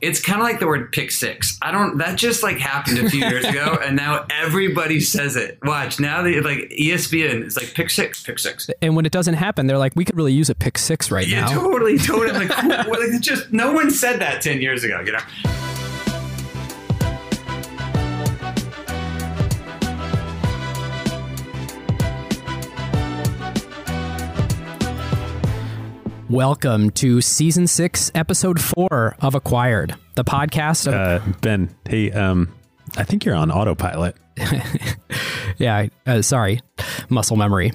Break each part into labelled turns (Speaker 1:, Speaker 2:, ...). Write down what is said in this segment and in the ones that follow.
Speaker 1: It's kind of like the word pick six. I don't. That just like happened a few years ago, and now everybody says it. Watch now. They like ESPN. is like pick six, pick six.
Speaker 2: And when it doesn't happen, they're like, we could really use a pick six right
Speaker 1: Yeah,
Speaker 2: now.
Speaker 1: totally, totally. Like, like, just no one said that ten years ago. You know.
Speaker 2: Welcome to season six, episode four of Acquired, the podcast. Of,
Speaker 3: Uh, ben, hey, um, I think you're on autopilot.
Speaker 2: yeah, uh, sorry, muscle memory.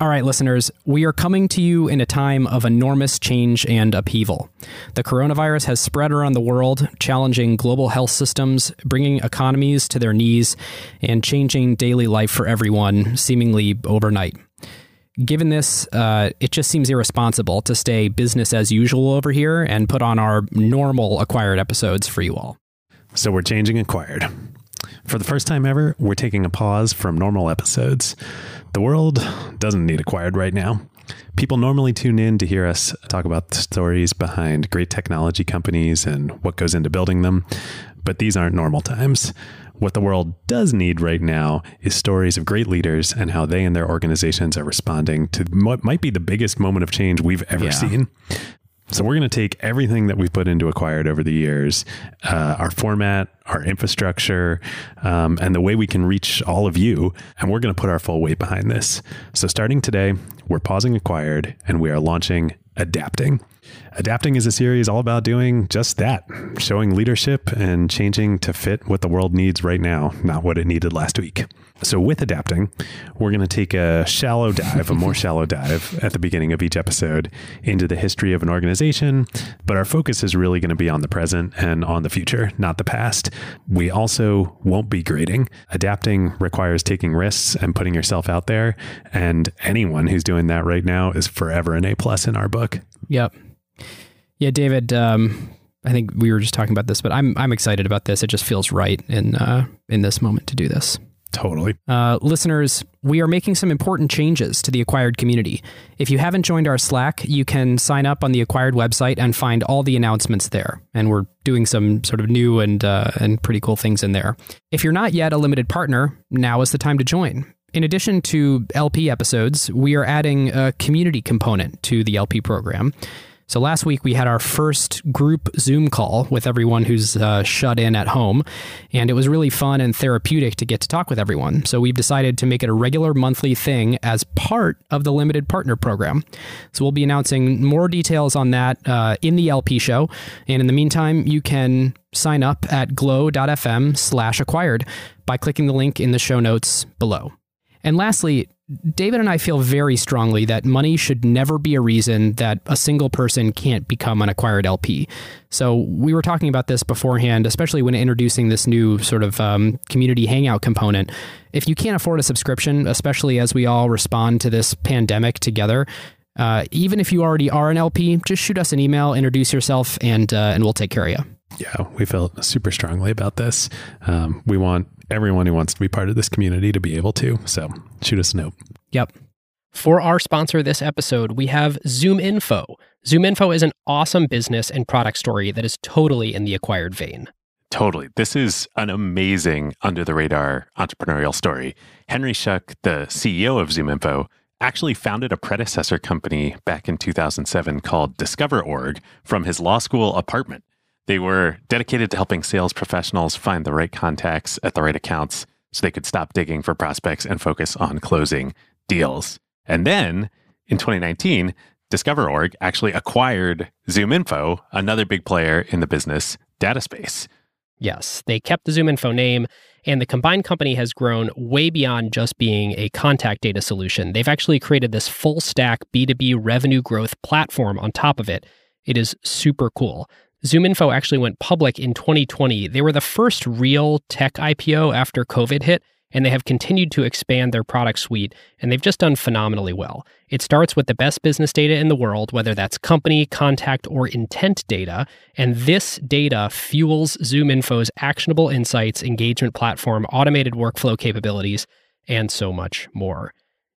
Speaker 2: All right, listeners, we are coming to you in a time of enormous change and upheaval. The coronavirus has spread around the world, challenging global health systems, bringing economies to their knees, and changing daily life for everyone seemingly overnight. Given this, uh, it just seems irresponsible to stay business as usual over here and put on our normal acquired episodes for you all.
Speaker 3: So we're changing Acquired. For the first time ever, we're taking a pause from normal episodes. The world doesn't need Acquired right now. People normally tune in to hear us talk about the stories behind great technology companies and what goes into building them, but these aren't normal times. What the world does need right now is stories of great leaders and how they and their organizations are responding to what might be the biggest moment of change we've ever
Speaker 2: Yeah.
Speaker 3: seen. So we're going to take everything that we've put into Acquired over the years, uh, our format, our infrastructure, um, and the way we can reach all of you, and we're going to put our full weight behind this. So starting today, we're pausing Acquired, and we are launching Adapting. Adapting is a series all about doing just that, showing leadership and changing to fit what the world needs right now, not what it needed last week. So, with adapting, we're going to take a shallow dive, a more shallow dive at the beginning of each episode into the history of an organization. But our focus is really going to be on the present and on the future, not the past. We also won't be grading. Adapting requires taking risks and putting yourself out there. And anyone who's doing that right now is forever an A plus in our book.
Speaker 2: Yep. Yeah, David. Um, I think we were just talking about this, but I'm I'm excited about this. It just feels right in uh, in this moment to do this.
Speaker 3: Totally.
Speaker 2: Uh, listeners, we are making some important changes to the Acquired community. If you haven't joined our Slack, you can sign up on the Acquired website and find all the announcements there. And we're doing some sort of new and uh, and pretty cool things in there. If you're not yet a limited partner, now is the time to join. In addition to LP episodes, we are adding a community component to the LP program. So last week we had our first group Zoom call with everyone who's uh, shut in at home, and it was really fun and therapeutic to get to talk with everyone. So we've decided to make it a regular monthly thing as part of the limited partner program. So we'll be announcing more details on that uh, in the LP show, and in the meantime, you can sign up at glow.fm slash acquired by clicking the link in the show notes below. And lastly, David and I feel very strongly that money should never be a reason that a single person can't become an acquired LP. So we were talking about this beforehand, especially when introducing this new sort of um, community hangout component. If you can't afford a subscription, especially as we all respond to this pandemic together, uh, even if you already are an LP, just shoot us an email, introduce yourself, and uh, and we'll take care of you.
Speaker 3: Yeah, we felt super strongly about this. Um, we want everyone who wants to be part of this community to be able to. So shoot us a note.
Speaker 2: Yep. For our sponsor this episode, we have ZoomInfo. Zoom Info is an awesome business and product story that is totally in the acquired vein.
Speaker 4: Totally. This is an amazing under the radar entrepreneurial story. Henry Schuck, the CEO of ZoomInfo, actually founded a predecessor company back in 2007 called Discover.org from his law school apartment. They were dedicated to helping sales professionals find the right contacts at the right accounts so they could stop digging for prospects and focus on closing deals. And then in 2019, Discover.org actually acquired ZoomInfo, another big player in the business data space.
Speaker 5: Yes, they kept the ZoomInfo name, and the combined company has grown way beyond just being a contact data solution. They've actually created this full stack B2B revenue growth platform on top of it. It is super cool. ZoomInfo actually went public in 2020. They were the first real tech IPO after COVID hit, and they have continued to expand their product suite, and they've just done phenomenally well. It starts with the best business data in the world, whether that's company, contact, or intent data, and this data fuels ZoomInfo's actionable insights, engagement platform, automated workflow capabilities, and so much more.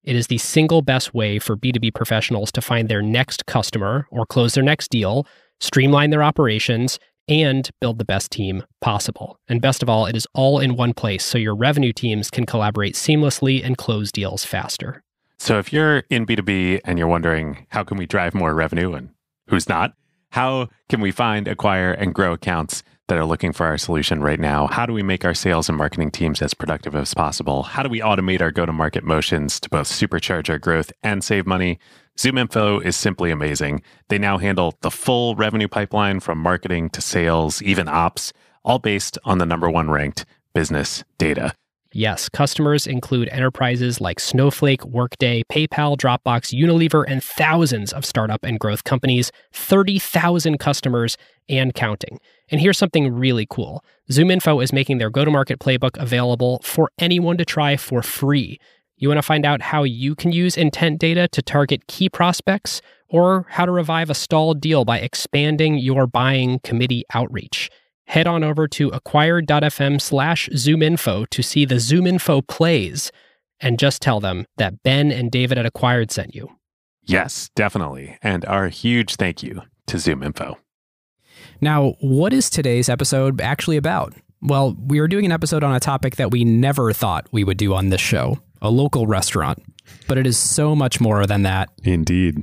Speaker 5: It is the single best way for B2B professionals to find their next customer or close their next deal, streamline their operations, and build the best team possible. And best of all, it is all in one place so your revenue teams can collaborate seamlessly and close deals faster.
Speaker 4: So if you're in B2B and you're wondering how can we drive more revenue and who's not, how can we find, acquire, and grow accounts that are looking for our solution right now? How do we make our sales and marketing teams as productive as possible? How do we automate our go to market motions to both supercharge our growth and save money? ZoomInfo is simply amazing. They now handle the full revenue pipeline from marketing to sales, even ops, all based on the number one ranked business data.
Speaker 5: Yes, customers include enterprises like Snowflake, Workday, PayPal, Dropbox, Unilever, and thousands of startup and growth companies, 30,000 customers and counting. And here's something really cool ZoomInfo is making their go to market playbook available for anyone to try for free. You want to find out how you can use intent data to target key prospects or how to revive a stalled deal by expanding your buying committee outreach head on over to acquired.fm slash zoominfo to see the ZoomInfo plays and just tell them that Ben and David at Acquired sent you.
Speaker 4: Yes, definitely. And our huge thank you to ZoomInfo.
Speaker 2: Now, what is today's episode actually about? Well, we are doing an episode on a topic that we never thought we would do on this show a local restaurant. But it is so much more than that.
Speaker 3: Indeed.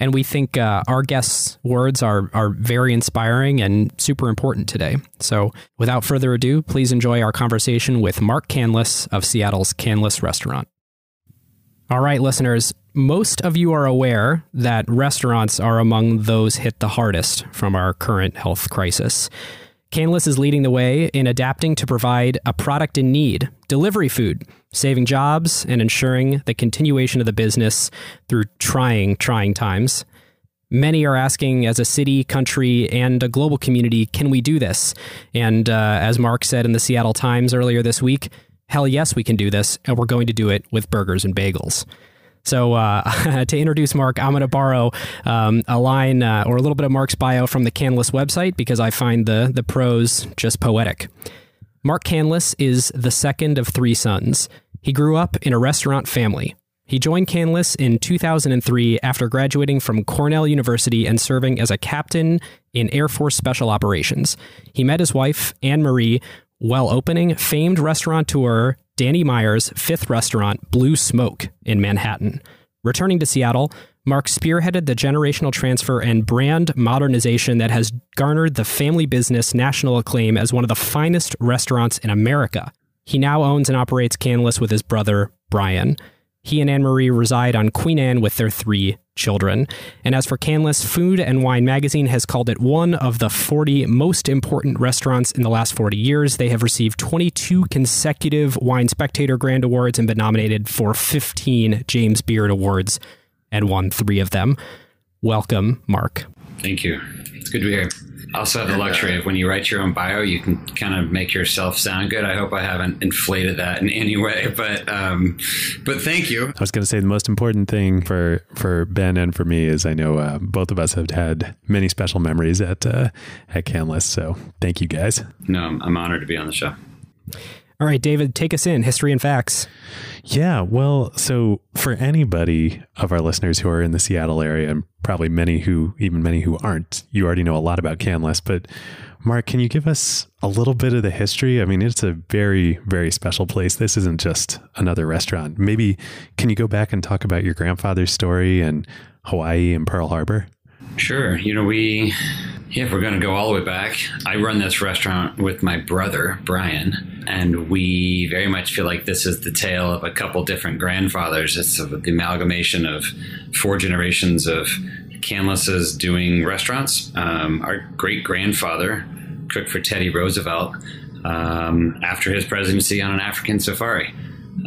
Speaker 2: and we think uh, our guests' words are, are very inspiring and super important today. So, without further ado, please enjoy our conversation with Mark Canlis of Seattle's Canlis Restaurant. All right, listeners, most of you are aware that restaurants are among those hit the hardest from our current health crisis. Canlis is leading the way in adapting to provide a product in need, delivery food, saving jobs and ensuring the continuation of the business through trying, trying times. Many are asking, as a city, country, and a global community, can we do this? And uh, as Mark said in the Seattle Times earlier this week, hell yes, we can do this, and we're going to do it with burgers and bagels. So, uh, to introduce Mark, I'm going to borrow um, a line uh, or a little bit of Mark's bio from the Canlis website because I find the, the prose just poetic. Mark Canlis is the second of three sons. He grew up in a restaurant family. He joined Canlis in 2003 after graduating from Cornell University and serving as a captain in Air Force Special Operations. He met his wife, Anne Marie, while opening famed restaurateur Danny Meyer's fifth restaurant, Blue Smoke, in Manhattan. Returning to Seattle, Mark spearheaded the generational transfer and brand modernization that has garnered the family business national acclaim as one of the finest restaurants in America. He now owns and operates Canlis with his brother, Brian. He and Anne Marie reside on Queen Anne with their three children. And as for Canlis, Food and Wine magazine has called it one of the 40 most important restaurants in the last 40 years. They have received 22 consecutive Wine Spectator Grand Awards and been nominated for 15 James Beard Awards and won three of them. Welcome, Mark.
Speaker 1: Thank you. It's good to be here. I also have the luxury of when you write your own bio, you can kind of make yourself sound good. I hope I haven't inflated that in any way, but um, but thank you.
Speaker 3: I was going to say the most important thing for for Ben and for me is I know uh, both of us have had many special memories at uh, at Canlis. So thank you guys.
Speaker 1: No, I'm honored to be on the show.
Speaker 2: All right, David, take us in history and facts.
Speaker 3: Yeah, well, so for anybody of our listeners who are in the Seattle area, and probably many who, even many who aren't, you already know a lot about Canlis. But Mark, can you give us a little bit of the history? I mean, it's a very, very special place. This isn't just another restaurant. Maybe can you go back and talk about your grandfather's story and Hawaii and Pearl Harbor?
Speaker 1: Sure. You know, we, if we're going to go all the way back, I run this restaurant with my brother, Brian, and we very much feel like this is the tale of a couple different grandfathers. It's the amalgamation of four generations of Canlis's doing restaurants. Um, our great grandfather cooked for Teddy Roosevelt um, after his presidency on an African safari.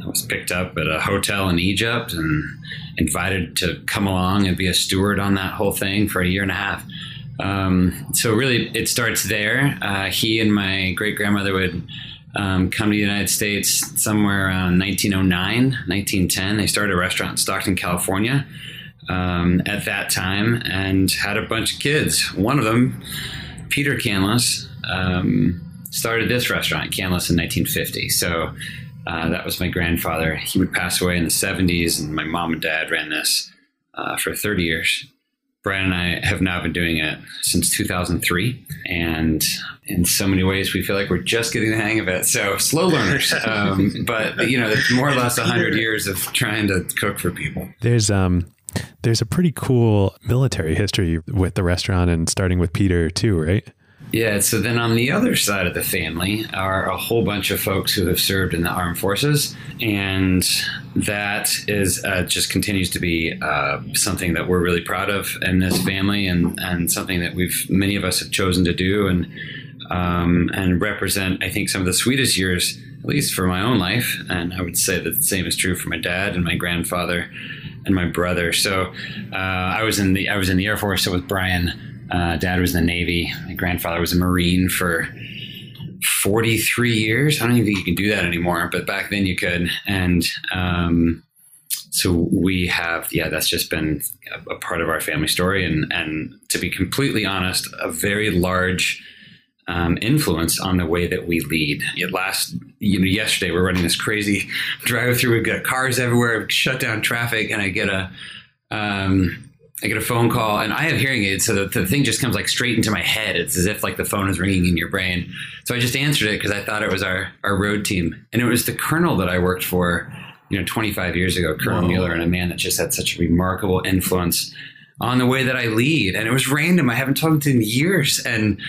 Speaker 1: I was picked up at a hotel in Egypt and invited to come along and be a steward on that whole thing for a year and a half. Um, so really, it starts there. Uh, he and my great grandmother would um, come to the United States somewhere around 1909, 1910. They started a restaurant in Stockton, California. Um, at that time, and had a bunch of kids. One of them, Peter Canlis, um, started this restaurant, Canlis, in 1950. So uh, that was my grandfather. He would pass away in the 70s, and my mom and dad ran this uh, for 30 years. Brian and I have now been doing it since 2003. And in so many ways, we feel like we're just getting the hang of it. So slow learners. Um, but, you know, it's more or less 100 years of trying to cook for people.
Speaker 3: There's, um, there's a pretty cool military history with the restaurant and starting with Peter too, right?
Speaker 1: Yeah, so then on the other side of the family are a whole bunch of folks who have served in the armed forces, and that is uh, just continues to be uh, something that we're really proud of in this family, and and something that we've many of us have chosen to do, and um, and represent. I think some of the sweetest years, at least for my own life, and I would say that the same is true for my dad and my grandfather and my brother. So uh, I was in the I was in the Air Force. So with Brian. Uh, dad was in the Navy. My grandfather was a Marine for 43 years. I don't even think you can do that anymore, but back then you could. And um, so we have, yeah, that's just been a, a, part of our family story. And, and to be completely honest, a very large um, influence on the way that we lead. Yet last, you know, yesterday we're running this crazy drive through. We've got cars everywhere, shut down traffic, and I get a, um, I get a phone call and I have hearing aids, so the, the, thing just comes like straight into my head. It's as if like the phone is ringing in your brain. So I just answered it because I thought it was our, our road team. And it was the colonel that I worked for, you know, 25 years ago, Colonel Whoa. Mueller, and a man that just had such a remarkable influence on the way that I lead. And it was random. I haven't talked to him in years. And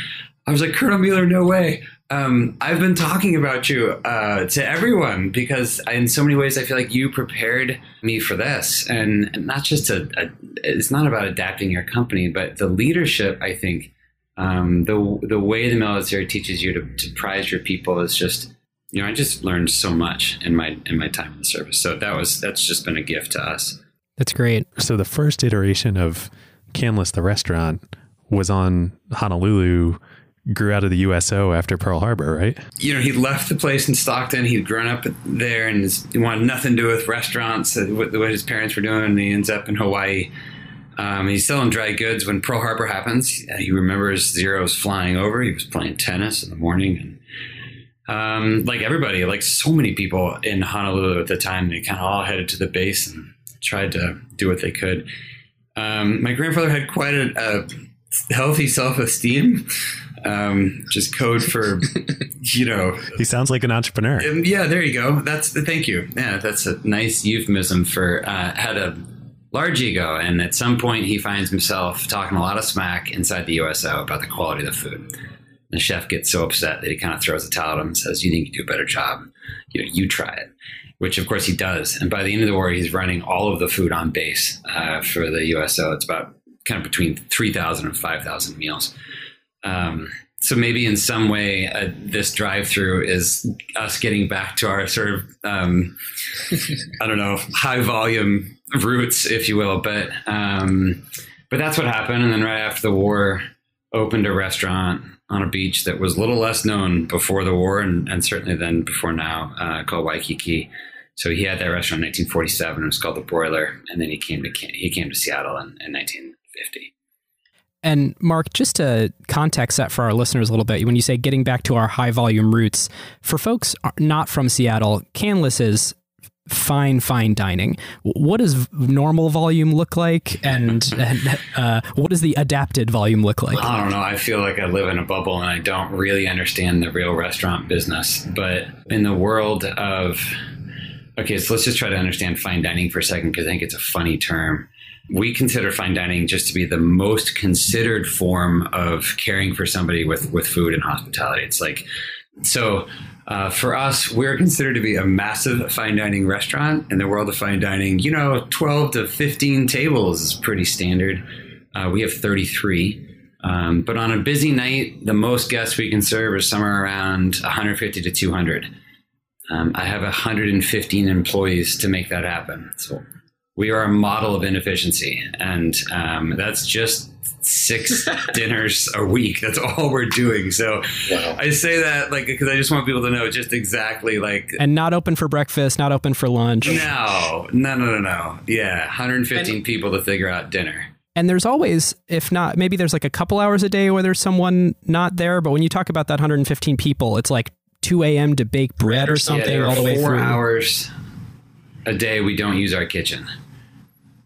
Speaker 1: I was like, Colonel Mueller, no way. Um, I've been talking about you uh, to everyone because in so many ways I feel like you prepared me for this, and not just a, a it's not about adapting your company, but the leadership. I think um, the the way the military teaches you to, to prize your people is just you know I just learned so much in my in my time in the service. So that was that's just been a gift to us.
Speaker 2: That's great.
Speaker 3: So the first iteration of Canlis the restaurant was on Honolulu grew out of the USO after Pearl Harbor, right?
Speaker 1: You know, he left the place in Stockton. He'd grown up there and he wanted nothing to do with restaurants, uh, what, what his parents were doing. And he ends up in Hawaii. Um, he's selling dry goods when Pearl Harbor happens. He remembers Zeros flying over. He was playing tennis in the morning. And um, like everybody, like so many people in Honolulu at the time, they kind of all headed to the base and tried to do what they could. Um, my grandfather had quite a, a healthy self esteem um, just code for you know.
Speaker 3: He sounds like an entrepreneur.
Speaker 1: Um, yeah there you go. That's the thank you. Yeah that's a nice euphemism for uh, had a large ego and at some point he finds himself talking a lot of smack inside the uso about the quality of the food. The chef gets so upset that he kind of throws a towel at him and says you need to do a better job. You know you try it. Which of course he does. And by the end of the war he's running all of the food on base uh, for the uso it's about kind of between 3000 and 5000 meals um, so maybe in some way, uh, this drive-through is us getting back to our sort of, um, I don't know, high volume roots, if you will. But um, but that's what happened. And then right after the war, opened a restaurant on a beach that was a little less known before the war, and, and certainly then before now, uh, called Waikiki. So he had that restaurant in 1947. It was called the Broiler, and then he came to he came to Seattle in, in 1950.
Speaker 2: And Mark, just to context that for our listeners a little bit, when you say getting back to our high volume roots, for folks not from Seattle, Canlis is fine, fine dining. What does normal volume look like, and, and uh, what does the adapted volume look like?
Speaker 1: I don't know. I feel like I live in a bubble and I don't really understand the real restaurant business. But in the world of okay, so let's just try to understand fine dining for a second because I think it's a funny term we consider fine dining just to be the most considered form of caring for somebody with with food and hospitality. It's like so uh, for us, we're considered to be a massive fine dining restaurant in the world of fine dining. You know, twelve to fifteen tables is pretty standard. Uh, we have thirty three. Um, but on a busy night, the most guests we can serve is somewhere around 150 to 200. Um, I have 115 employees to make that happen. So we are a model of inefficiency, and um, that's just six dinners a week. That's all we're doing. So wow. I say that like because I just want people to know just exactly like
Speaker 2: and not open for breakfast, not open for lunch.
Speaker 1: No, no, no, no, no. Yeah, 115 and, people to figure out dinner.
Speaker 2: And there's always, if not, maybe there's like a couple hours a day where there's someone not there. But when you talk about that 115 people, it's like 2 a.m. to bake bread or something
Speaker 1: yeah,
Speaker 2: all the way
Speaker 1: four
Speaker 2: through.
Speaker 1: hours a day we don't use our kitchen.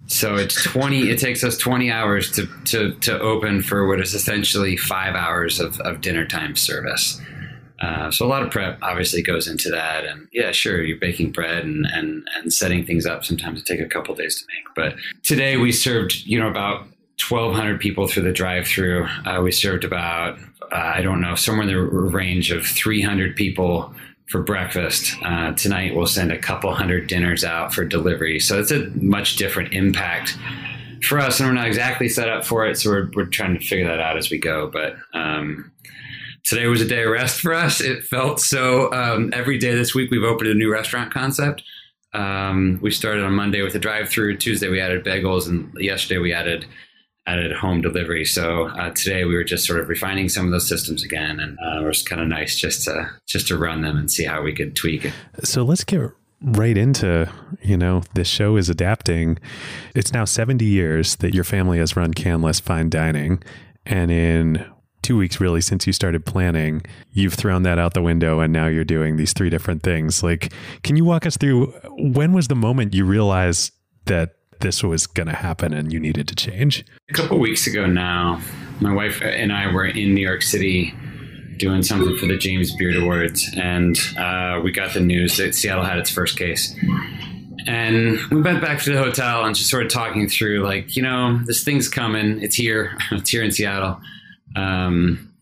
Speaker 1: So it's 20, it takes us 20 hours to, to, to open for what is essentially five hours of, of dinner time service. Uh, so a lot of prep obviously goes into that. And yeah, sure, you're baking bread and, and, and setting things up. Sometimes it takes a couple days to make. But today we served, you know, about 1,200 people through the drive-through. Uh, we served about, uh, I don't know, somewhere in the range of 300 people for breakfast. Uh, tonight we'll send a couple hundred dinners out for delivery. So it's a much different impact for us, and we're not exactly set up for it. So we're, we're trying to figure that out as we go. But um, today was a day of rest for us. It felt so. Um, every day this week we've opened a new restaurant concept. Um, we started on Monday with a drive-through. Tuesday we added bagels, and yesterday we added added home delivery. So uh, today we were just sort of refining some of those systems again, and uh, it was kind of nice just to just to run them and see how we could tweak it.
Speaker 3: So let's get right into you know this show is adapting. It's now seventy years that your family has run Canlis Fine Dining, and in two weeks really since you started planning you've thrown that out the window and now you're doing these three different things like can you walk us through when was the moment you realized that this was going to happen and you needed to change?
Speaker 1: A couple weeks ago now, my wife and I were in New York City doing something for the James Beard Awards, and uh, we got the news that Seattle had its first case. And we went back to the hotel and just started talking through, like, you know, this thing's coming. It's here. It's here in Seattle. Um,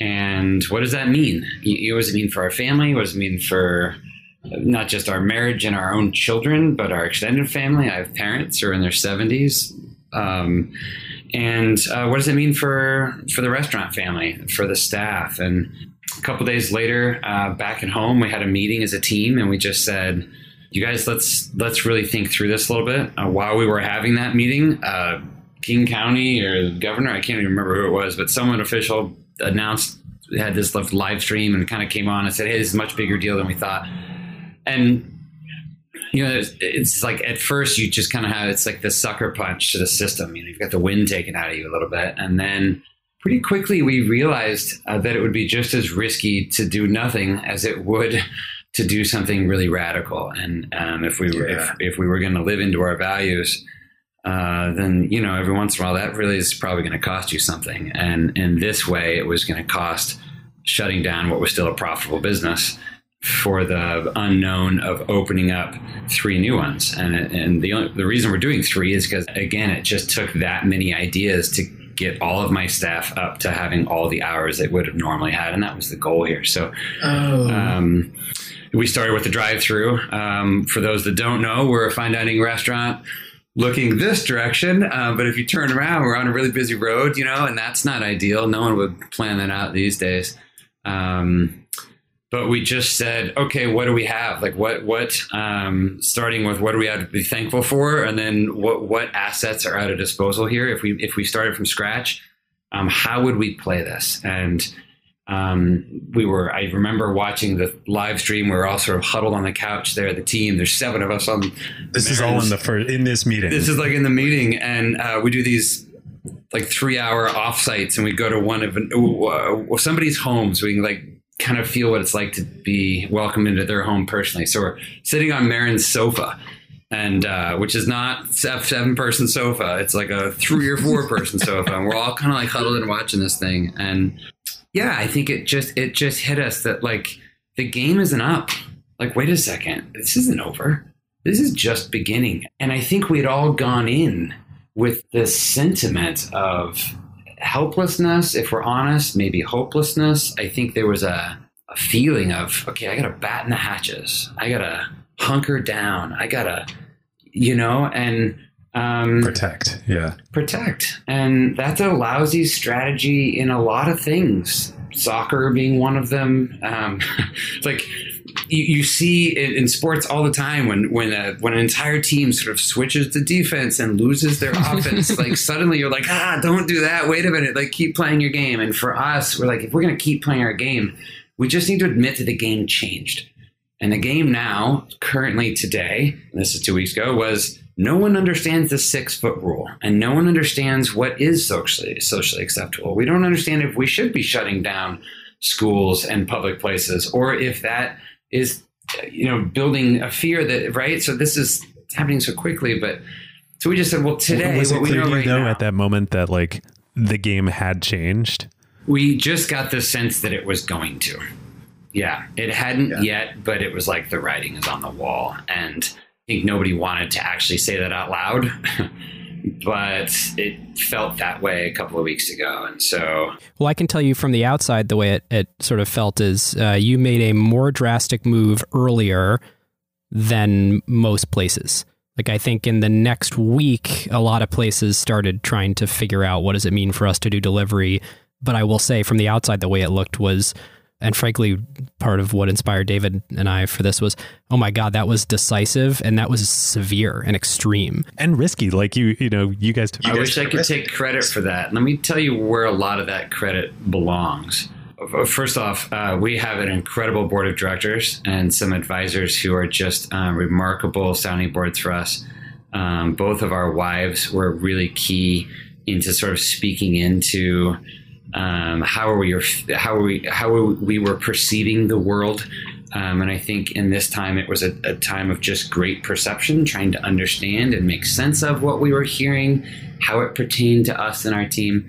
Speaker 1: and what does that mean? What does it mean for our family? What does it mean for not just our marriage and our own children, but our extended family. I have parents who are in their 70s. Um, and uh, what does it mean for for the restaurant family, for the staff? And a couple days later, uh, back at home, we had a meeting as a team, and we just said, "You guys, let's let's really think through this a little bit." Uh, while we were having that meeting, uh, King County or governor, I can't even remember who it was, but someone official announced had this live stream and kind of came on and said, "Hey, this is a much bigger deal than we thought." And you know, it's, it's, like at first you just kind of have it's like the sucker punch to the system. You know, you've got the wind taken out of you a little bit, and then pretty quickly we realized uh, that it would be just as risky to do nothing as it would to do something really radical. And um, if we were yeah. if, if we were going to live into our values. Uh, then you know every once in a while that really is probably going to cost you something and in this way it was going to cost shutting down what was still a profitable business for the unknown of opening up three new ones. And, and the, only, the reason we're doing three is because, again, it just took that many ideas to get all of my staff up to having all the hours they would have normally had. And that was the goal here. So, oh. um, we started with the drive through. Um, for those that don't know, we're a fine dining restaurant looking this direction. Uh, but if you turn around, we're on a really busy road, you know, and that's not ideal. No one would plan that out these days. Um, but we just said, okay, what do we have? Like what what um, starting with what do we have to be thankful for, and then what what assets are at a disposal here? If we if we started from scratch, um, how would we play this? And um, we were I remember watching the live stream. We were all sort of huddled on the couch there. The team. There's seven of us on.
Speaker 3: This is all in the first in this meeting.
Speaker 1: This is like in the meeting, and uh, we do these like three hour offsites, and we go to one of uh, somebody's homes. So we can like kind of feel what it's like to be welcomed into their home personally. So we're sitting on Marin's sofa, and uh, which is not a seven person sofa. It's like a three or four person sofa, and we're all kind of like huddled and watching this thing. And yeah, I think it just it just hit us that like the game isn't up. Like, wait a second, this isn't over. This is just beginning. And I think we'd all gone in with this sentiment of helplessness, if we're honest, maybe hopelessness. I think there was a, a feeling of, okay, I got to batten the hatches. I got to hunker down. I got to, you know, and
Speaker 3: um, protect. Yeah.
Speaker 1: Protect. And that's a lousy strategy in a lot of things. Soccer being one of them. Um, like you, you see in, in, sports all the time when when a, when an entire team sort of switches to defense and loses their offense, like suddenly you're like, ah, don't do that. Wait a minute, like keep playing your game. And for us, we're like, if we're gonna keep playing our game, we just need to admit that the game changed. And the game now, currently today, this is two weeks ago, was no one understands the six foot rule and no one understands what is socially socially acceptable. We don't understand if we should be shutting down schools and public places or if that is you know building a fear that right so this is happening so quickly but So we just said, well, today,
Speaker 3: was it
Speaker 1: what we
Speaker 3: clear
Speaker 1: know
Speaker 3: to you
Speaker 1: right
Speaker 3: though
Speaker 1: now,
Speaker 3: at that moment that like the game had changed?
Speaker 1: we just got the sense that it was going to. Yeah, it hadn't
Speaker 6: Yeah.
Speaker 1: yet, but it was like the writing is on the wall, and I think nobody wanted to actually say that out loud. but it felt that way a couple of weeks ago, and so
Speaker 2: Well, I can tell you from the outside, the way it, it sort of felt is uh, you made a more drastic move earlier than most places. Like, I think in the next week, a lot of places started trying to figure out what does it mean for us to do delivery. But I will say, from the outside, the way it looked was, and frankly, part of what inspired David and I for this was, oh my God, that was decisive and that was severe and extreme.
Speaker 3: And risky, like you, you know, you guys.
Speaker 1: I
Speaker 6: guys
Speaker 1: wish I could
Speaker 6: risk.
Speaker 1: take credit for that. Let me tell you where a lot of that credit belongs. First off, uh, we have an incredible board of directors and some advisors who are just uh, remarkable sounding boards for us. Um, both of our wives were really key into sort of speaking into um, how are we how are we how are we were perceiving the world. Um, and I think in this time it was a, a time of just great perception, trying to understand and make sense of what we were hearing, how it pertained to us and our team.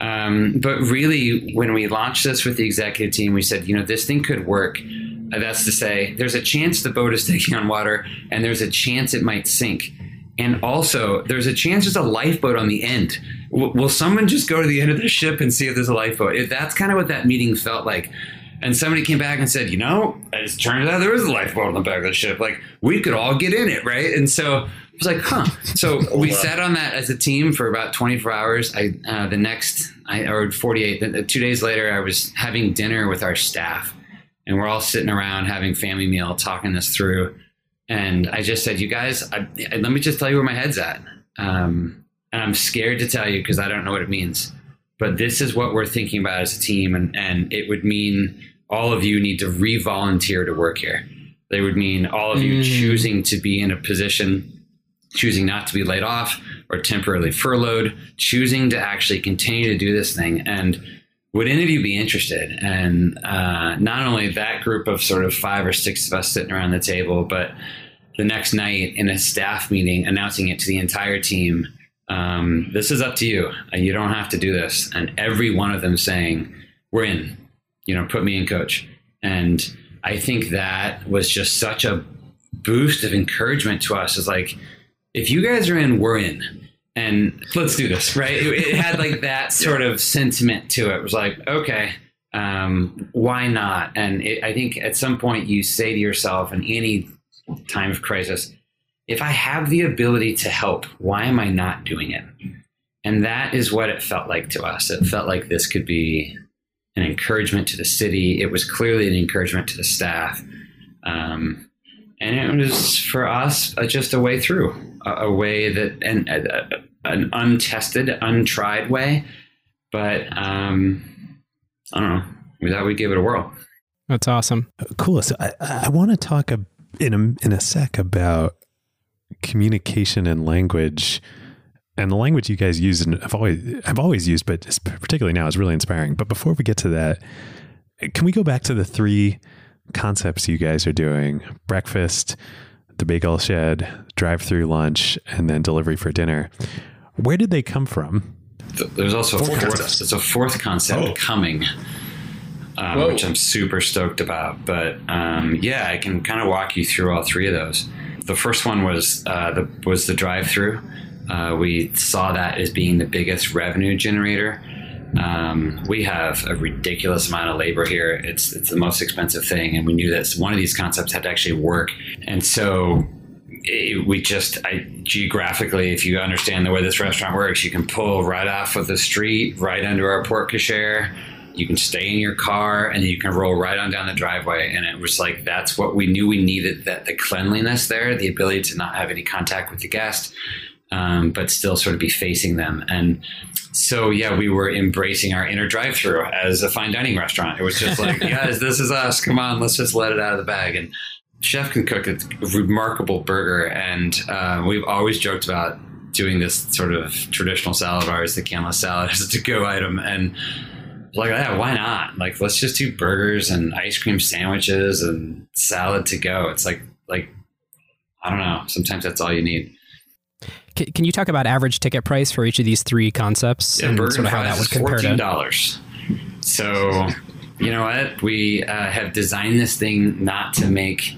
Speaker 1: Um, but really, when we launched this with the executive team, we said, you know, this thing could work. That's to say, there's a chance the boat is taking on water, and there's a chance it might sink. And also, there's a chance there's a lifeboat on the end. W- will someone just go to the end of the ship and see if there's a lifeboat? If that's kind of what that meeting felt like. And somebody came back and said, you know, it turns out there is a lifeboat on the back of the ship. Like, we could all get in it, right? And so I was like, huh. So we sat on that as a team for about 24 hours. I uh, the next, I or 48. The, two days later, I was having dinner with our staff, and we're all sitting around having family meal, talking this through. And I just said, you guys, I, I- let me just tell you where my head's at. Um, and I'm scared to tell you because I don't know what it means. But this is what we're thinking about as a team, and and it would mean all of you need to re-volunteer to work here. They would mean all of you
Speaker 2: Mm.
Speaker 1: choosing to be in a position choosing not to be laid off or temporarily furloughed, choosing to actually continue to do this thing. And would any of you be interested? And uh, not only that group of sort of five or six of us sitting around the table, but the next night in a staff meeting announcing it to the entire team. Um, this is up to you. You don't have to do this. And every one of them saying, "We're in." You know, put me in, coach. And I think that was just such a boost of encouragement to us. Is like, if you guys are in, we're in. And let's do this, right? It, it had like that sort of sentiment to it. It was like, okay, um, why not? And it, I think at some point you say to yourself in any time of crisis, if I have the ability to help, why am I not doing it? And that is what it felt like to us. It felt like this could be an encouragement to the city. It was clearly an encouragement to the staff. Um, and it was for us uh, just a way through, a, a way that, and uh, an untested, untried way. But um, I don't know. We thought we'd give it a whirl.
Speaker 2: That's awesome.
Speaker 3: Cool. So I, I want to talk a, in a in a sec about communication and language, and the language you guys use. And I've always I've always used, but particularly now is really inspiring. But before we get to that, can we go back to the three concepts you guys are doing: breakfast, the bagel shed, drive-through lunch, and then delivery for dinner? Where did they come from?
Speaker 1: There's also a
Speaker 6: Fourth
Speaker 1: fourth,
Speaker 6: concept.
Speaker 1: there's a fourth concept
Speaker 6: Oh.
Speaker 1: coming, um, which I'm super stoked about. But um, yeah, I can kind of walk you through all three of those. The first one was uh, the was the drive-through. Uh, we saw that as being the biggest revenue generator. Um, we have a ridiculous amount of labor here. It's it's the most expensive thing, and we knew that one of these concepts had to actually work. And so it, we just I, geographically, if you understand the way this restaurant works, you can pull right off of the street, right under our porte cochere. You can stay in your car, and you can roll right on down the driveway. And it was like that's what we knew we needed: that the cleanliness there, the ability to not have any contact with the guest, um, but still sort of be facing them. And so yeah, we were embracing our inner drive-through as a fine dining restaurant. It was just like, guys, this is us. Come on, let's just let it out of the bag. And chef can cook a remarkable burger, and uh, we've always joked about doing this sort of traditional salad of ours, the Canlis salad, as a to-go item, and like, yeah, why not? Like, let's just do burgers and ice cream sandwiches and salad to go. It's like, like, I don't know. Sometimes that's all you need.
Speaker 2: C- can you talk about average ticket price for each of these three concepts
Speaker 1: Yeah,
Speaker 2: and sort of how that would compare
Speaker 1: fourteen
Speaker 2: to?
Speaker 1: dollars. So, you know what? We uh, have designed this thing not to make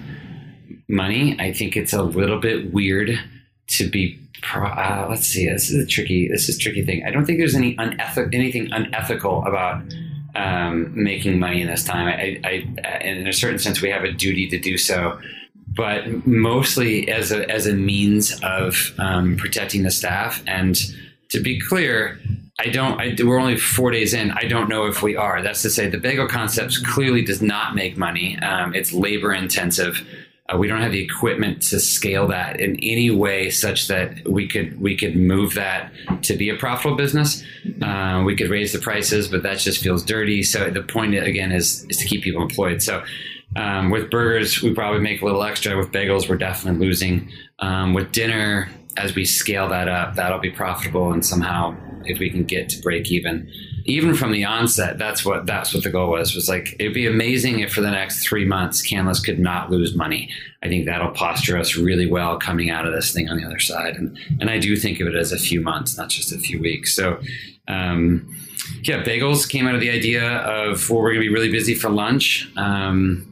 Speaker 1: money. I think it's a little bit weird to be. Pro- uh, let's see. This is a tricky. This is a tricky thing. I don't think there's any unethical anything unethical about um, making money in this time. I, I, I, in a certain sense, we have a duty to do so, but mostly as a as a means of um, protecting the staff. And to be clear, I don't. I, we're only four days in. I don't know if we are. That's to say, the bagel concepts clearly does not make money. Um, it's labor intensive. Uh, we don't have the equipment to scale that in any way such that we could we could move that to be a profitable business. Uh, we could raise the prices, but that just feels dirty. So the point again is is to keep people employed. So um, with burgers, we probably make a little extra. With bagels, we're definitely losing. Um, with dinner, as we scale that up, that'll be profitable, and somehow if we can get to break even. Even from the onset that's what that's what the goal was. Was like it'd be amazing if for the next three months canlis could not lose money. I think that'll posture us really well coming out of this thing on the other side. And and i do think of it as a few months not just a few weeks. So um, yeah bagels came out of the idea of well we're going to be really busy for lunch. Um,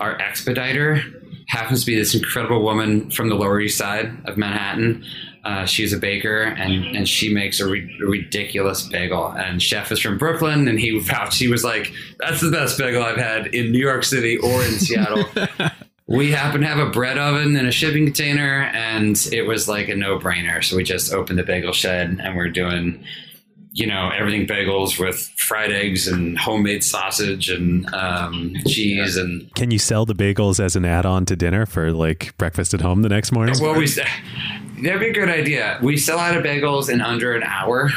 Speaker 1: our expediter happens to be this incredible woman from the lower east side of manhattan uh, she's a baker and, and she makes a, re- ridiculous bagel. And chef is from Brooklyn, and he vouched. He was like, "That's the best bagel I've had in New York City or in Seattle." we happen to have a bread oven and a shipping container, and it was like a no brainer. So we just opened the bagel shed, and we're doing, you know, everything bagels with fried eggs and homemade sausage and um, cheese and
Speaker 3: Can you sell the bagels as an add-on to dinner for like breakfast at home the next morning?
Speaker 1: Well, we that'd be a good idea. We sell out of bagels in under an hour.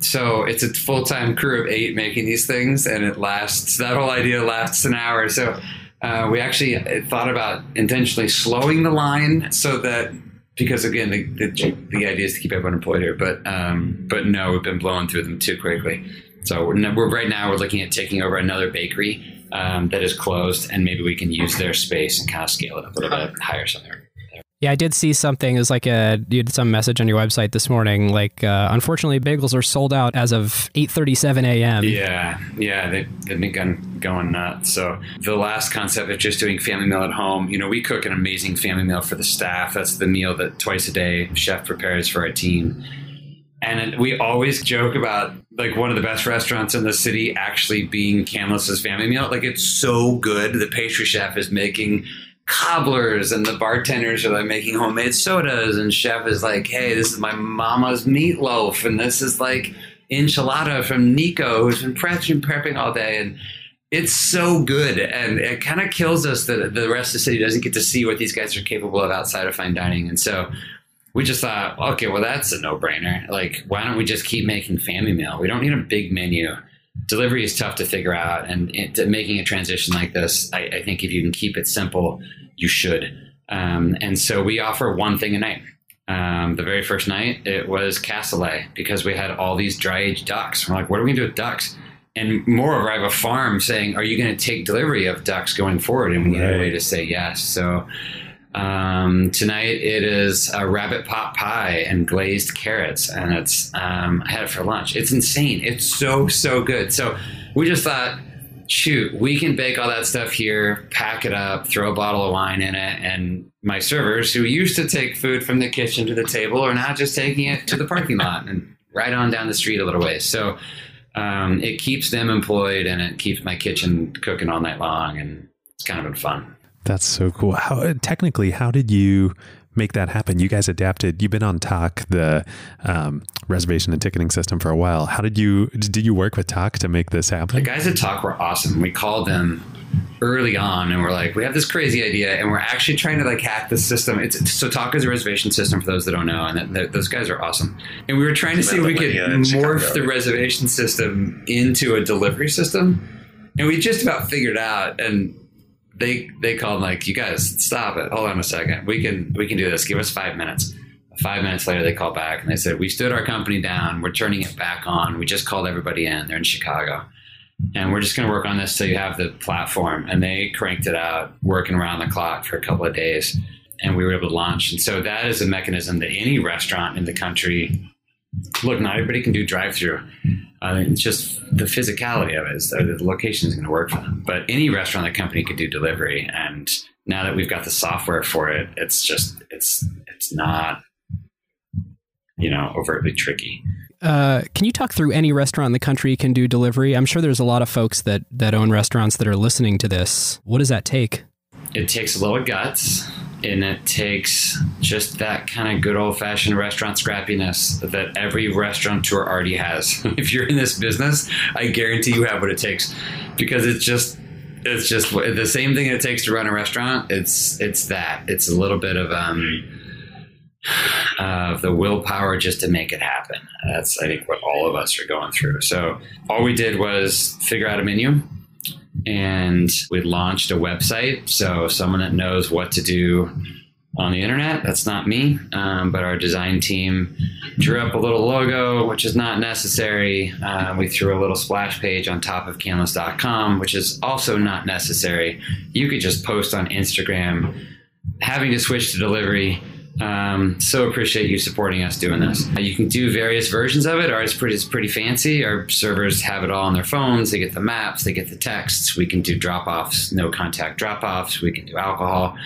Speaker 1: So it's a full time crew of eight making these things, and it lasts. That whole idea lasts an hour. So uh, we actually thought about intentionally slowing the line so that because again the, the, the idea is to keep everyone employed here, but um, but no, we've been blowing through them too quickly. So we're, we're right now we're looking at taking over another bakery um, that is closed, and maybe we can use their space and kind of scale it up a little bit, higher somewhere.
Speaker 2: Yeah, I did see something. It was like a you had some message on your website this morning. Like, uh, unfortunately, bagels are sold out as of eight thirty-seven a.m.
Speaker 1: Yeah, yeah, they, they've been going, nuts. So the last concept of just doing family meal at home. You know, we cook an amazing family meal for the staff. That's the meal that twice a day chef prepares for our team. And we always joke about like one of the best restaurants in the city actually being Canlis's family meal. Like it's so good. The pastry chef is making cobblers and the bartenders are like making homemade sodas and chef is like hey this is my mama's meatloaf and this is like enchilada from nico who's been prepping, all day and it's so good and it kind of kills us that the rest of the city doesn't get to see what these guys are capable of outside of fine dining. And so we just thought okay well that's a no-brainer. Like why don't we just keep making family meal? We don't need a big menu delivery is tough to figure out and it, making a transition like this I, I, think if you can keep it simple you should. Um, and so we offer one thing a night. Um, the very first night it was cassoulet because we had all these dry aged ducks. We're like what are we going to do with ducks? And moreover i have a farm saying are you going to take delivery of ducks going forward? And we need a way to say yes. So um, tonight it is a rabbit pot pie and glazed carrots, and it's um, I had it for lunch. It's insane. It's so so good. So we just thought, shoot, we can bake all that stuff here, pack it up, throw a bottle of wine in it, and my servers who used to take food from the kitchen to the table are now just taking it to the parking lot and right on down the street a little ways. So um, it keeps them employed and it keeps my kitchen cooking all night long, and it's kind of been fun.
Speaker 3: That's so cool. How technically, how did you make that happen? You guys adapted. You've been on Tock, the um, reservation and ticketing system, for a while. How did you did you work with Tock to make this happen?
Speaker 1: The guys at Tock were awesome. We called them early on and we're like, we have this crazy idea, and we're actually trying to like hack the system. It's so Tock is a reservation system for those that don't know, and that, those guys are awesome. And we were trying to see if we could morph the reservation system into a delivery system, and we just about figured out and they they called like you guys stop it. Hold on a second. We can we can do this. Give us five minutes. Five minutes later they called back and they said we stood our company down. We're turning it back on. We just called everybody in. They're in chicago. And we're just going to work on this till you have the platform. And they cranked it out working around the clock for a couple of days. And we were able to launch. And so that is a mechanism that any restaurant in the country, look, not everybody can do drive through. Uh, it's just the physicality of it is the location is going to work for them. But any restaurant the company could do delivery. And now that we've got the software for it, it's just, it's, it's not, you know, overtly tricky.
Speaker 2: Uh, can you talk through any restaurant in the country can do delivery? I'm sure there's a lot of folks that that own restaurants that are listening to this. What does that take?
Speaker 1: It takes a little of guts, and it takes just that kind of good old fashioned restaurant scrappiness that every restaurateur already has. if you're in this business, I guarantee you have what it takes, because it's just it's just the same thing it takes to run a restaurant. It's it's that. It's a little bit of um uh, the willpower just to make it happen. That's, I think, what all of us are going through. So, all we did was figure out a menu and we launched a website. So, someone that knows what to do on the internet, that's not me, um, but our design team drew up a little logo, which is not necessary. Uh, we threw a little splash page on top of canlis.com, which is also not necessary. You could just post on Instagram. Having to switch to delivery um, so appreciate you supporting us doing this. You can do various versions of it. Ours pretty, is pretty fancy. Our servers have it all on their phones. They get the maps, they get the texts. We can do drop offs, no contact drop offs. We can do alcohol.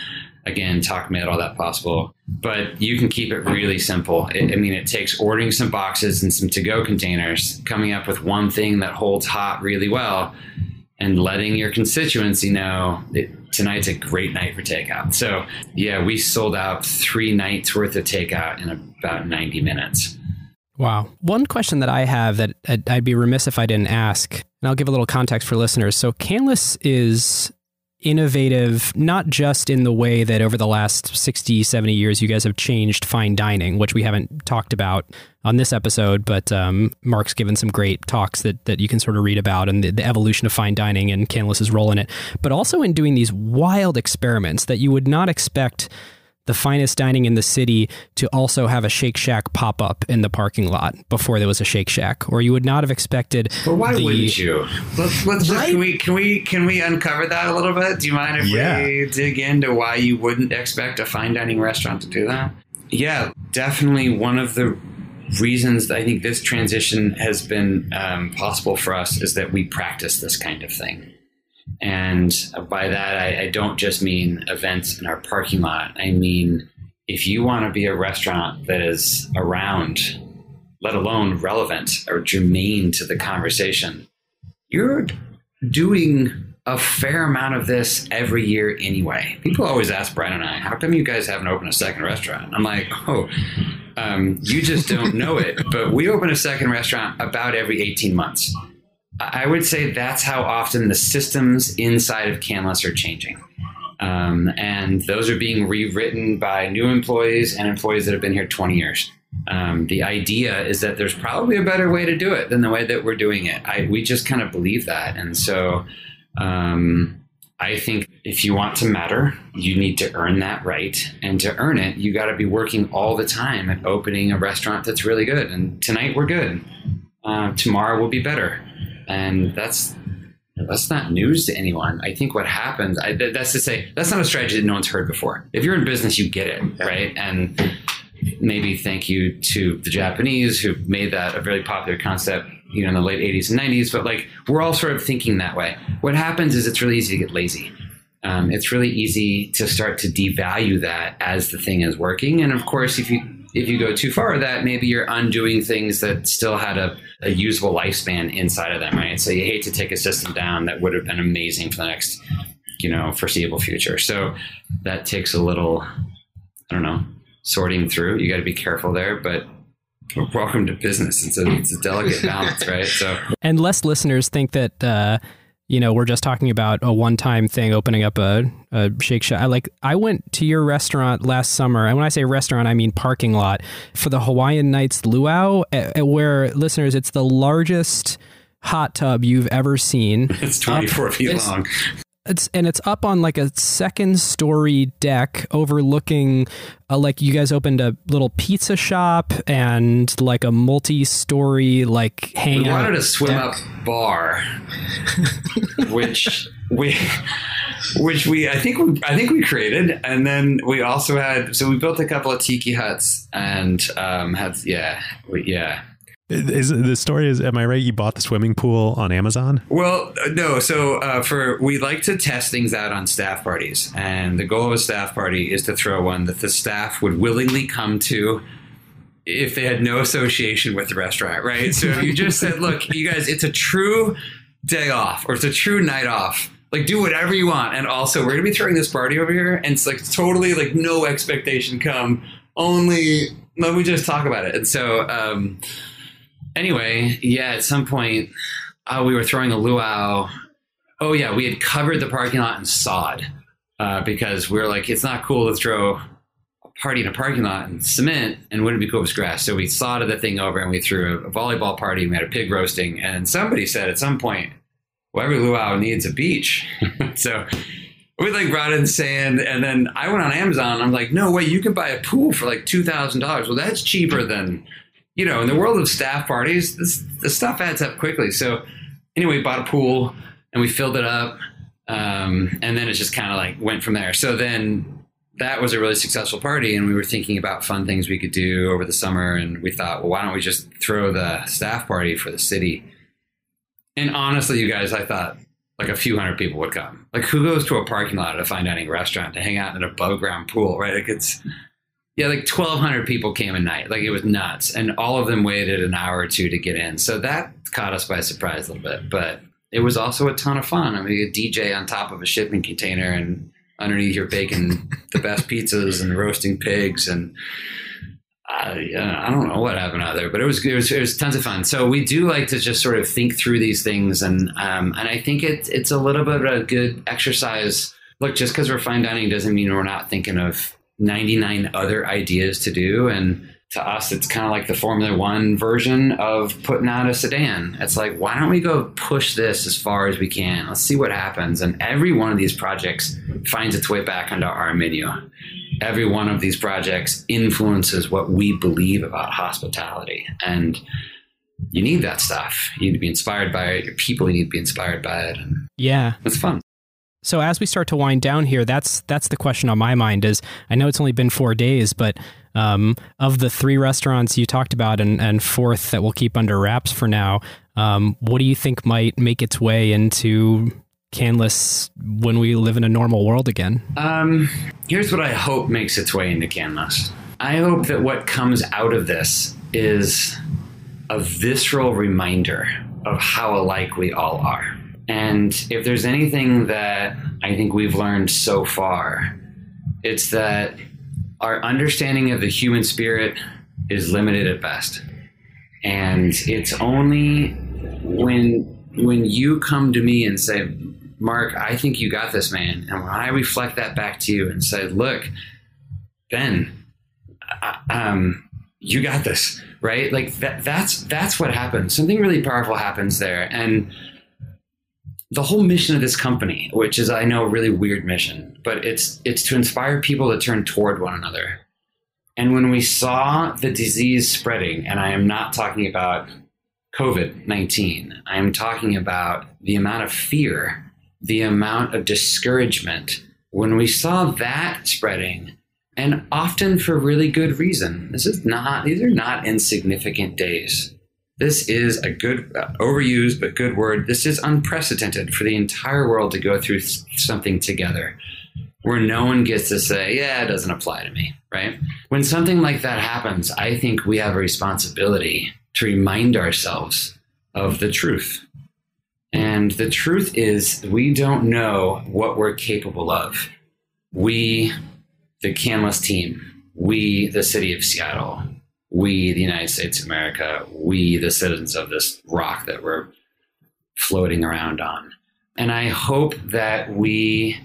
Speaker 1: Again, Tock made all that possible. But you can keep it really simple. It, I mean, it takes ordering some boxes and some to go containers, coming up with one thing that holds hot really well, and letting your constituency know it, tonight's a great night for takeout. So, yeah, we sold out three nights worth of takeout in about 90 minutes.
Speaker 2: Wow. One question that I have that I'd be remiss if I didn't ask, and I'll give a little context for listeners. So, Canlis is innovative, not just in the way that over the last 60, 70 years, you guys have changed fine dining, which we haven't talked about on this episode, but um, Mark's given some great talks that, that you can sort of read about and the, the evolution of fine dining and Canlis's role in it, but also in doing these wild experiments that you would not expect the finest dining in the city to also have a Shake Shack pop up in the parking lot before there was a Shake Shack, or you would not have expected.
Speaker 1: But why
Speaker 2: the,
Speaker 1: wouldn't you? Let's, let's right? just, can we can we can we uncover that a little bit? Do you mind if yeah. we dig into why you wouldn't expect a fine dining restaurant to do that? Yeah, definitely one of the reasons I think this transition has been um, possible for us is that we practice this kind of thing. And by that, I, I don't just mean events in our parking lot. I mean, if you want to be a restaurant that is around, let alone relevant or germane to the conversation, you're doing a fair amount of this every year anyway. People always ask Brian and I, how come you guys haven't opened a second restaurant? I'm like, oh, um, you just don't know it. But we open a second restaurant about every 18 months. I would say that's how often the systems inside of Canlis are changing. Um, and those are being rewritten by new employees and employees that have been here 20 years. Um, the idea is that there's probably a better way to do it than the way that we're doing it. I, we just kind of believe that. And so um, I think if you want to matter, you need to earn that right. And to earn it, you got to be working all the time at opening a restaurant that's really good. And tonight we're good. Uh, tomorrow will be better and that's that's not news to anyone. I think what happens, I, that's to say, that's not a strategy that no one's heard before. If you're in business, you get it, right? And maybe thank you to the Japanese who made that a very popular concept, you know, in the late 80s and 90s. But like, we're all sort of thinking that way. What happens is it's really easy to get lazy. Um, it's really easy to start to devalue that as the thing is working. And of course, if you if you go too far, that maybe you're undoing things that still had a, a usable lifespan inside of them, right? So you hate to take a system down that would have been amazing for the next, you know, foreseeable future. So that takes a little, I don't know, sorting through. You got to be careful there, but welcome to business. It's a, it's a delicate balance, right? So,
Speaker 2: and less listeners think that, uh, you know, we're just talking about a one-time thing, opening up a, a Shake Shack. I like, I went to your restaurant last summer, and when I say restaurant, I mean parking lot for the Hawaiian Nights Luau, where listeners, it's the largest hot tub you've ever seen.
Speaker 1: It's 24 up, feet long.
Speaker 2: It's and it's up on like a second story deck overlooking a, like you guys opened a little pizza shop and like a multi-story like hangout.
Speaker 1: We wanted a swim deck. up bar, which we which we I think we I think we created, and then we also had so we built a couple of tiki huts and um, had yeah we, yeah
Speaker 3: Is the story is am I right? You bought the swimming pool on Amazon?
Speaker 1: Well, uh, no. So uh, for we like to test things out on staff parties, and the goal of a staff party is to throw one that the staff would willingly come to if they had no association with the restaurant, right? So if you just said, "Look, you guys, it's a true day off, or it's a true night off." Like do whatever you want, and also we're gonna be throwing this party over here, and it's like totally like no expectation. Come, only let me just talk about it. And so, um, anyway, yeah, at some point, uh, we were throwing a luau. Oh yeah, we had covered the parking lot in sod uh, because we were like, it's not cool to throw a party in a parking lot in cement, and wouldn't be cool was grass? So we sodded the thing over, and we threw a, volleyball party. And we had a pig roasting, and somebody said at some point, "Well, every luau needs a beach." so we like brought in sand, and then I went on Amazon. And I'm like, no way, you can buy a pool for like two thousand dollars. Well, that's cheaper than, you know, in the world of staff parties, this the stuff adds up quickly. So anyway, bought a pool and we filled it up, um, and then it just kind of like went from there. So then that was a really successful party, and we were thinking about fun things we could do over the summer, and we thought, well, why don't we just throw the staff party for the city? And honestly, you guys, I thought like a few hundred people would come. Like who goes to a parking lot at a fine dining restaurant to hang out in an above ground pool, right? Like it's yeah, like twelve hundred people came a night. Like it was nuts, and all of them waited an hour or two to get in. So that caught us by surprise a little bit, but it was also a ton of fun. I mean, a DJ on top of a shipping container, and underneath you're baking the best pizzas and roasting pigs and I, uh, I don't know what happened out there, but it was, it was it was tons of fun. So we do like to just sort of think through these things, and um, and I think it's it's a little bit of a good exercise. Look, just because we're fine dining doesn't mean we're not thinking of 99 other ideas to do. And to us, it's kind of like the Formula One version of putting out a sedan. It's like, why don't we go push this as far as we can? Let's see what happens. And every one of these projects finds its way back onto our menu every one of these projects influences what we believe about hospitality. And you need that stuff. You need to be inspired by it. Your people need to be inspired by it. And
Speaker 2: Yeah.
Speaker 1: it's fun.
Speaker 2: So as we start to wind down here, that's that's the question on my mind. Is I know it's only been four days, but um, of the three restaurants you talked about and, and fourth that we'll keep under wraps for now, um, what do you think might make its way into Canlis when we live in a normal world again?
Speaker 1: Um, here's what I hope makes its way into Canlis. I hope that what comes out of this is a visceral reminder of how alike we all are. And if there's anything that I think we've learned so far, it's that our understanding of the human spirit is limited at best. And it's only when when you come to me and say, Mark, I think you got this, man. And when I reflect that back to you and say, look, Ben, I- um, you got this, right? Like that, that's, that's what happens. Something really powerful happens there. And the whole mission of this company, which is, I know, a really weird mission, but it's, it's to inspire people to turn toward one another. And when we saw the disease spreading, and I am not talking about COVID 19, I am talking about the amount of fear the amount of discouragement when we saw that spreading and often for really good reason this is not these are not insignificant days this is a good uh, overused but good word. This is unprecedented for the entire world to go through something together where no one gets to say yeah it doesn't apply to me right? When something like that happens i think we have a responsibility to remind ourselves of the truth. And the truth is, we don't know what we're capable of. We, the Canlis team, we, the city of Seattle, we, the United States of America, we, the citizens of this rock that we're floating around on. And I hope that we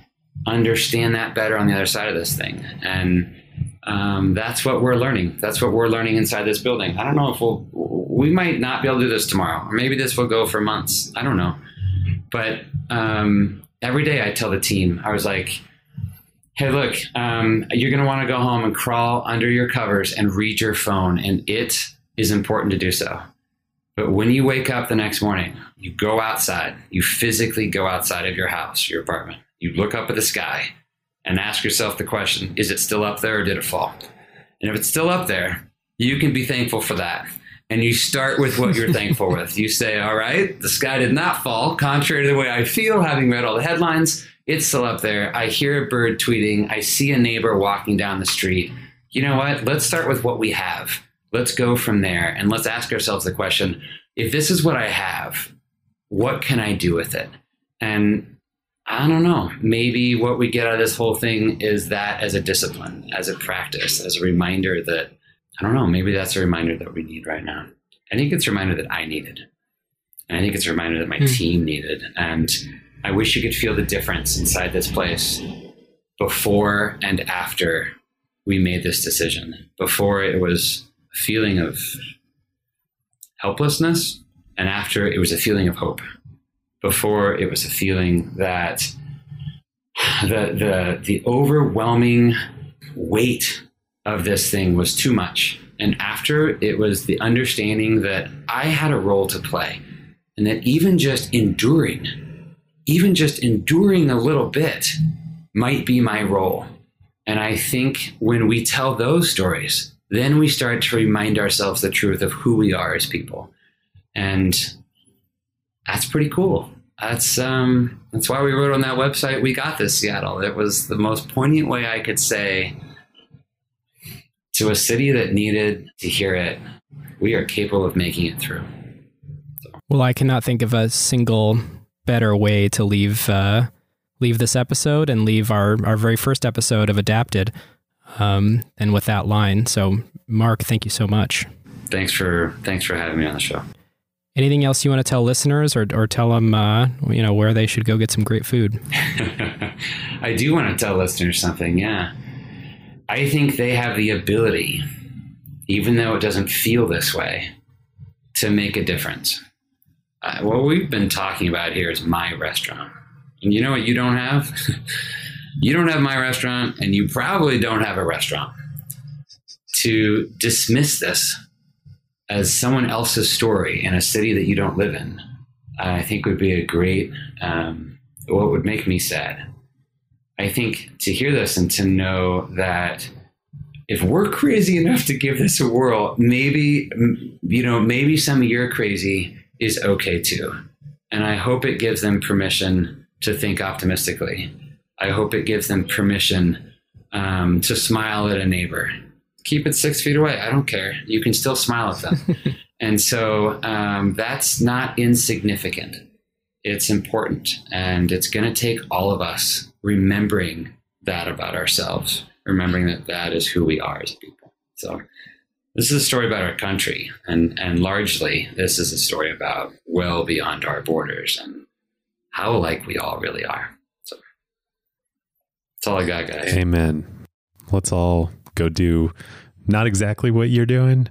Speaker 1: understand that better on the other side of this thing. And um, that's what we're learning. That's what we're learning inside this building. I don't know if we'll, we might not be able to do this tomorrow, or maybe this will go for months. I don't know. But um, every day I tell the team, I was like, hey, look, um, you're going to want to go home and crawl under your covers and read your phone, and it is important to do so. But when you wake up the next morning, you go outside, you physically go outside of your house, your apartment, you look up at the sky and ask yourself the question is it still up there or did it fall? And if it's still up there, you can be thankful for that. And you start with what you're thankful with. You say, All right, the sky did not fall, contrary to the way I feel, having read all the headlines. It's still up there. I hear a bird tweeting. I see a neighbor walking down the street. You know what? Let's start with what we have. Let's go from there and let's ask ourselves the question if this is what I have, what can I do with it? And I don't know. Maybe what we get out of this whole thing is that as a discipline, as a practice, as a reminder that, I don't know, maybe that's a reminder that we need right now. I think it's a reminder that I needed. And I think it's a reminder that my mm. team needed. And I wish you could feel the difference inside this place before and after we made this decision. Before it was a feeling of helplessness, and after it was a feeling of hope. Before it was a feeling that the the the overwhelming weight of this thing was too much. And after it was the understanding that I had a role to play and that even just enduring even just enduring a little bit might be my role. And I think when we tell those stories, then we start to remind ourselves the truth of who we are as people. And that's pretty cool. That's um, that's why we wrote on that website, "We got this, Seattle." It was the most poignant way I could say to a city that needed to hear it. We are capable of making it through.
Speaker 2: So. Well, I cannot think of a single better way to leave uh, leave this episode and leave our our very first episode of Adapted, um, and with that line. So, Mark, thank you so much.
Speaker 1: Thanks for thanks for having me on the show.
Speaker 2: Anything else you want to tell listeners, or or tell them, uh, you know, where they should go get some great food?
Speaker 1: I do want to tell listeners something. Yeah, I think they have the ability, even though it doesn't feel this way, to make a difference uh, what we've been talking about here is my restaurant. And you know what you don't have? you don't have my restaurant, and you probably don't have a restaurant. To dismiss this as someone else's story in a city that you don't live in, I think would be a great, um, what would make me sad. I think to hear this and to know that if we're crazy enough to give this a whirl, maybe, you know, maybe some of your crazy is okay too. And I hope it gives them permission to think optimistically. I hope it gives them permission um, to smile at a neighbor. Keep it six feet away. I don't care. You can still smile at them. and so um, that's not insignificant. It's important. And it's going to take all of us remembering that about ourselves, remembering that that is who we are as people. So this is a story about our country, and, and largely this is a story about well beyond our borders and how alike we all really are. So that's all I got, guys.
Speaker 3: Amen. Let's all go do not exactly what you're doing,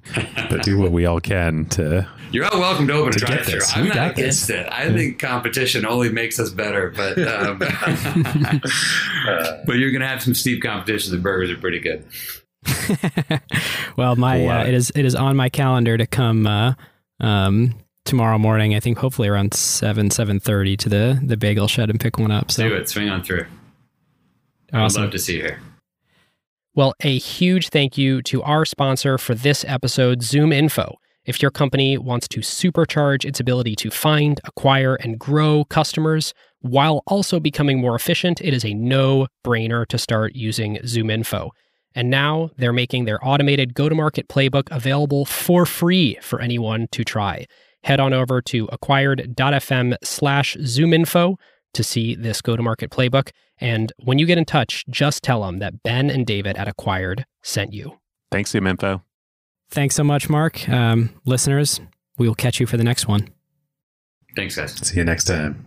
Speaker 3: but do what we all can to.
Speaker 1: You're all welcome to open to a drive through. I'm not against this. it. I think competition only makes us better, but um, uh, but you're gonna have some steep competition. The burgers are pretty good.
Speaker 2: well, my uh, it is it is on my calendar to come uh, um, tomorrow morning. I think hopefully around seven seven thirty to the the bagel shed and pick one up.
Speaker 1: So
Speaker 2: do
Speaker 1: it. Swing on through. Awesome. I'd love to see you here.
Speaker 5: Well, a huge thank you to our sponsor for this episode, ZoomInfo. If your company wants to supercharge its ability to find, acquire, and grow customers while also becoming more efficient, it is a no brainer to start using ZoomInfo. And now they're making their automated go to market playbook available for free for anyone to try. Head on over to acquired.fm slash zoominfo to see this go to market playbook. And when you get in touch, just tell them that Ben and David at Acquired sent you.
Speaker 4: Thanks, ZoomInfo.
Speaker 2: Thanks so much, Mark. Um, listeners, we will catch you for the next one.
Speaker 1: Thanks, guys.
Speaker 3: See you next time.